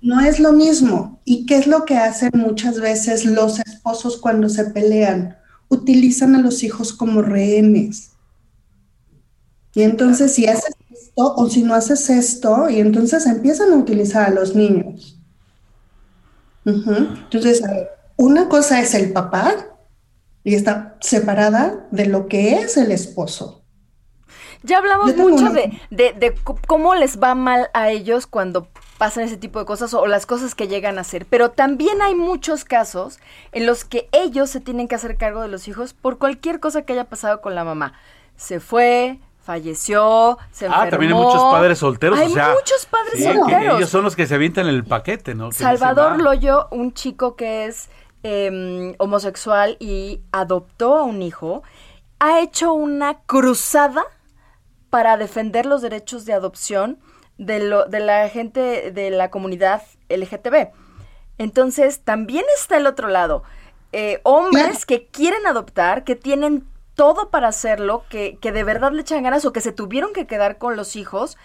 No es lo mismo. ¿Y qué es lo que hacen muchas veces los esposos cuando se pelean? Utilizan a los hijos como rehenes. Y entonces si haces esto o si no haces esto, y entonces empiezan a utilizar a los niños. Entonces, una cosa es el papá y está separada de lo que es el esposo. Ya hablamos mucho una- de, de- de cómo les va mal a ellos cuando pasan ese tipo de cosas o las cosas que llegan a hacer, pero también hay muchos casos en los que ellos se tienen que hacer cargo de los hijos por cualquier cosa que haya pasado con la mamá. Se fue, falleció, se enfermó. Ah, también hay muchos padres solteros. Hay o sea, muchos padres sí, solteros. ellos son los que se avientan el paquete, ¿no? Que Salvador "Va". Loyo, un chico que es em, homosexual y adoptó a un hijo, ha hecho una cruzada para defender los derechos de adopción de, lo, de la gente de la comunidad LGTB. Entonces, también está el otro lado. Eh, hombres que quieren adoptar, que tienen todo para hacerlo, que, que de verdad le echan ganas o que se tuvieron que quedar con los hijos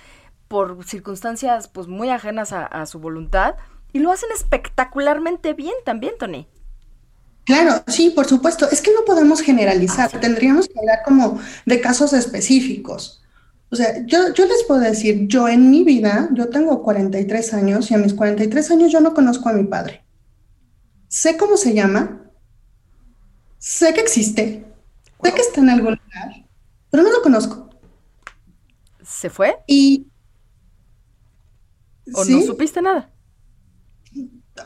por circunstancias pues muy ajenas a, a su voluntad y lo hacen espectacularmente bien también, Tony. Claro, sí, por supuesto. Es que no podemos generalizar. Tendríamos que hablar como de casos específicos. O sea, yo, yo les puedo decir, yo en mi vida, yo tengo 43 años y a mis 43 años yo no conozco a mi padre. Sé cómo se llama, sé que existe, sé que está en algún lugar, pero no lo conozco. ¿Se fue? Y... ¿O ¿Sí? no supiste nada?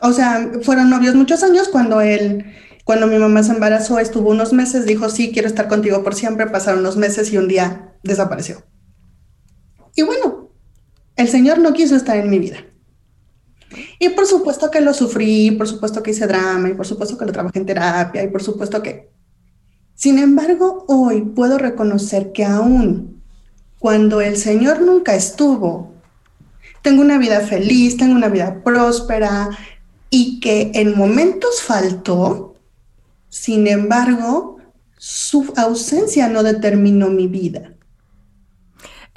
O sea, fueron novios muchos años cuando él, cuando mi mamá se embarazó, estuvo unos meses, dijo, sí, quiero estar contigo por siempre, pasaron unos meses y un día desapareció. Y bueno, el Señor no quiso estar en mi vida. Y por supuesto que lo sufrí, por supuesto que hice drama, y por supuesto que lo trabajé en terapia, y por supuesto que... Sin embargo, hoy puedo reconocer que aún cuando el Señor nunca estuvo, tengo una vida feliz, tengo una vida próspera y que en momentos faltó, sin embargo, su ausencia no determinó mi vida.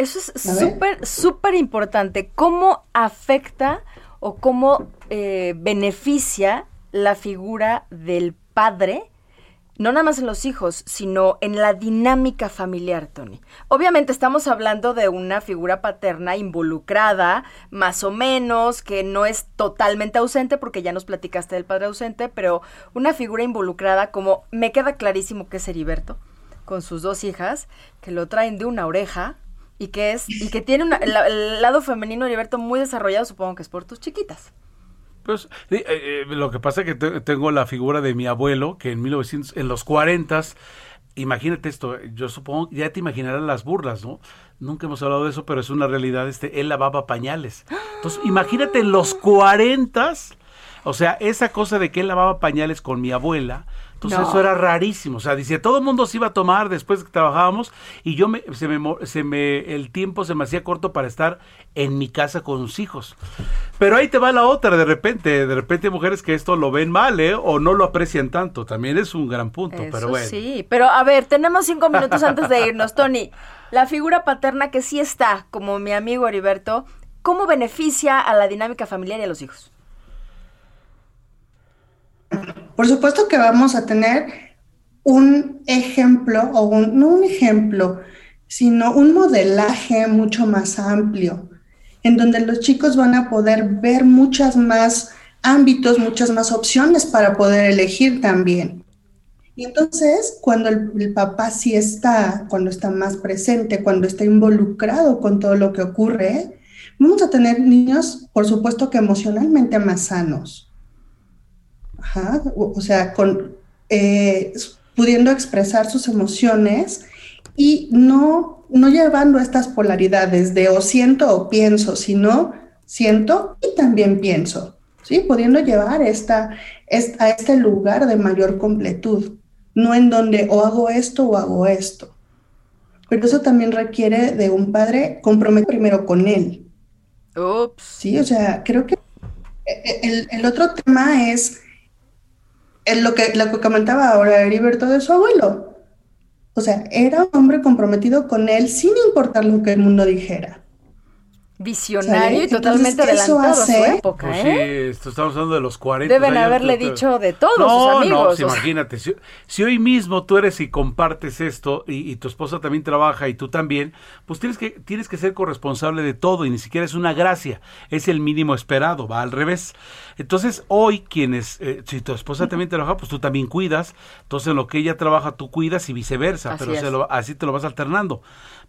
Eso es súper, súper importante. ¿Cómo afecta o cómo eh, beneficia la figura del padre no nada más en los hijos, sino en la dinámica familiar, Tony. Obviamente estamos hablando de una figura paterna involucrada, más o menos, que no es totalmente ausente, porque ya nos platicaste del padre ausente, pero una figura involucrada como me queda clarísimo que es Heriberto, con sus dos hijas, que lo traen de una oreja y que es y que tiene una- el lado femenino Heriberto muy desarrollado, supongo que es por tus chiquitas. Pues eh, eh, lo que pasa es que te- tengo la figura de mi abuelo que en 1900, en los 40 imagínate esto, yo supongo, ya te imaginarás las burlas, ¿no? Nunca hemos hablado de eso, pero es una realidad, este, él lavaba pañales. Entonces, imagínate en los 40 o sea, esa cosa de que él lavaba pañales con mi abuela, entonces No. eso era rarísimo. O sea, dice, todo el mundo se iba a tomar después que trabajábamos y yo me, se me, se me, el tiempo se me hacía corto para estar en mi casa con sus hijos. Pero ahí te va la otra, de repente, de repente hay mujeres que esto lo ven mal, ¿eh? O no lo aprecian tanto. También es un gran punto, Eso pero bueno. sí, pero a ver, tenemos cinco minutos antes de irnos, Tony. La figura paterna que sí está, como mi amigo Heriberto, ¿cómo beneficia a la dinámica familiar y a los hijos? Por supuesto que vamos a tener un ejemplo, o un- no un ejemplo, sino un modelaje mucho más amplio, en donde los chicos van a poder ver muchas más ámbitos, muchas más opciones para poder elegir también. Y entonces, cuando el, el papá sí está, cuando está más presente, cuando está involucrado con todo lo que ocurre, vamos a tener niños, por supuesto que emocionalmente más sanos. Ajá, o, o sea, con, eh, pudiendo expresar sus emociones y no, no llevando estas polaridades de o siento o pienso, sino siento y también pienso, ¿sí? Pudiendo llevar esta, es- a este lugar de mayor completud, no en donde o hago esto o hago esto. Pero eso también requiere de un padre comprometido primero con él. Sí, o sea, creo que e- el, el otro tema es el- lo, que, lo que comentaba ahora Heriberto de su abuelo. O sea, era un hombre comprometido con él sin importar lo que el mundo dijera. Visionario y totalmente Entonces, eso adelantado a su hace- época, Pues ¿eh? sí, esto estamos hablando de los 40. Deben haberle dicho de todos no, sus amigos. No, pues imagínate, si, si hoy mismo tú eres y compartes esto y, y tu esposa también trabaja y tú también, pues tienes que, tienes que ser corresponsable de todo y ni siquiera es una gracia, es el mínimo esperado, va al revés. Entonces hoy quienes, eh, si tu esposa también trabaja, pues tú también cuidas, entonces en lo que ella trabaja tú cuidas y viceversa, Así pero se es. lo- así te lo vas alternando.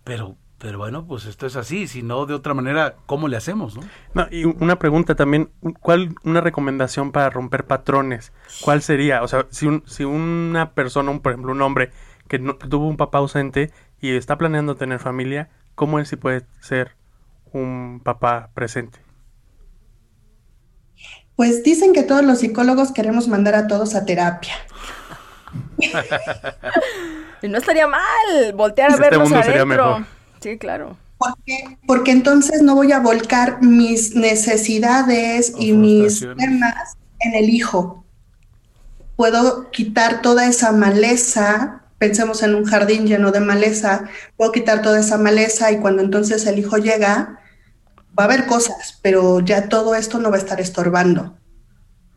Pero, pero bueno, pues esto es así, si no de otra manera, ¿cómo le hacemos? No? No, y una pregunta también, ¿cuál una recomendación para romper patrones? ¿Cuál sería? O sea, si, un- si una persona, un, por ejemplo, un hombre que, no- que tuvo un papá ausente y está planeando tener familia, ¿cómo él sí puede ser un papá presente? Pues dicen que todos los psicólogos queremos mandar a todos a terapia. Y no estaría mal voltear a Este verlos mundo sería adentro. mejor. Sí, claro. Porque, porque entonces no voy a volcar mis necesidades y mis temas en el hijo. Puedo quitar toda esa maleza, pensemos en un jardín lleno de maleza, puedo quitar toda esa maleza y cuando entonces el hijo llega, va a haber cosas, pero ya todo esto no va a estar estorbando.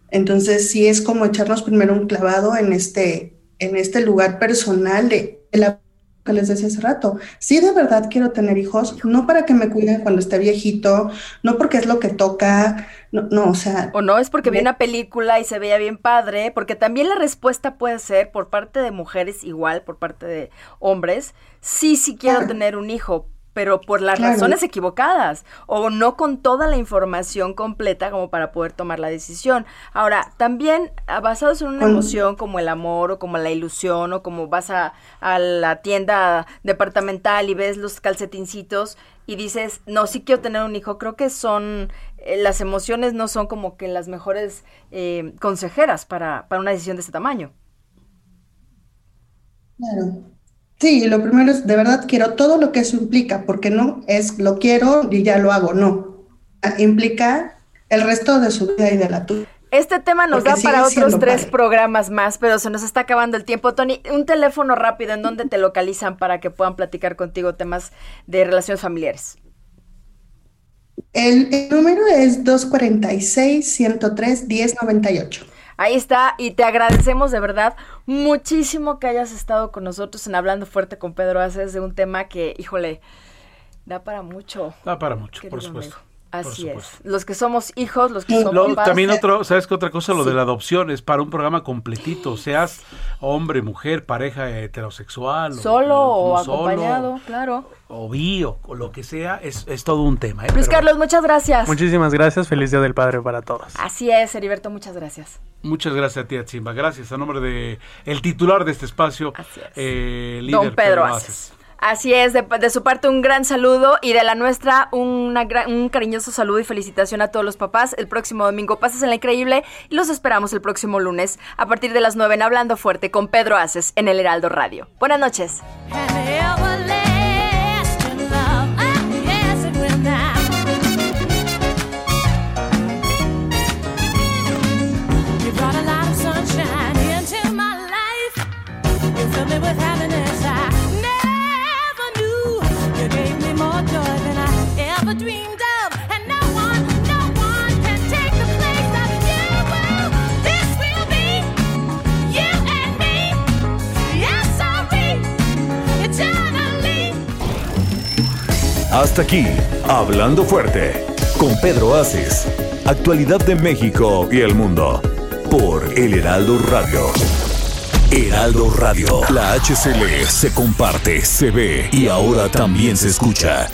Entonces sí es como echarnos primero un clavado en este, en este lugar personal de, de la que les decía hace rato. Sí, de verdad quiero tener hijos, no para que me cuiden cuando esté viejito, no porque es lo que toca, no, no o sea, O no es porque vi Me- una película y se veía bien padre, porque también la respuesta puede ser por parte de mujeres igual, por parte de hombres, sí, sí quiero Claro. tener un hijo, pero por las Claro. razones equivocadas o no con toda la información completa como para poder tomar la decisión. Ahora, también ah, basados en una emoción como el amor o como la ilusión o como vas a, a la tienda departamental y ves los calcetincitos y dices, no, sí quiero tener un hijo, creo que son, eh, las emociones no son como que las mejores eh, consejeras para, para una decisión de ese tamaño. Claro. Sí, lo primero es, de verdad quiero todo lo que eso implica, porque no es lo quiero y ya lo hago, no. Ah, Implica el resto de su vida y de la tuya. Este tema nos Porque da para otros tres padre. programas más, pero se nos está acabando el tiempo. Tony, un teléfono rápido en donde te localizan para que puedan platicar contigo temas de relaciones familiares. El, el número es 246-103-1098. Ahí está, y te agradecemos de verdad muchísimo que hayas estado con nosotros en Hablando Fuerte con Pedro Aces de un tema que, híjole, da para mucho. Da para mucho, por supuesto. amigo. Así es. Los que somos hijos, los que somos Lo- papás. también otro, ¿sabes qué otra cosa? Lo de la adopción es para un programa completito, seas hombre, mujer, pareja heterosexual. o- Solo o solo, acompañado, claro. o bi, o, o lo que sea, es, es todo un tema. ¿eh? Luis Pero Carlos, muchas gracias. Muchísimas gracias. Feliz Día del Padre para todos. Así es, Heriberto, muchas gracias. Muchas gracias a ti, Atzimba. Gracias a nombre de el titular de este espacio, Así es. eh, líder Don Pedro Aces. Así es, de, su parte un gran saludo y de la nuestra una un cariñoso saludo y felicitación a todos los papás. El próximo domingo pases en la increíble y los esperamos el próximo lunes a partir de las 9 en Hablando Fuerte con Pedro Aces en el Heraldo Radio. Buenas noches. Hasta aquí, Hablando Fuerte, con Pedro Aces. Actualidad de México y el mundo. Por El Heraldo Radio. Heraldo Radio. La HCL se comparte, se ve y ahora también se escucha.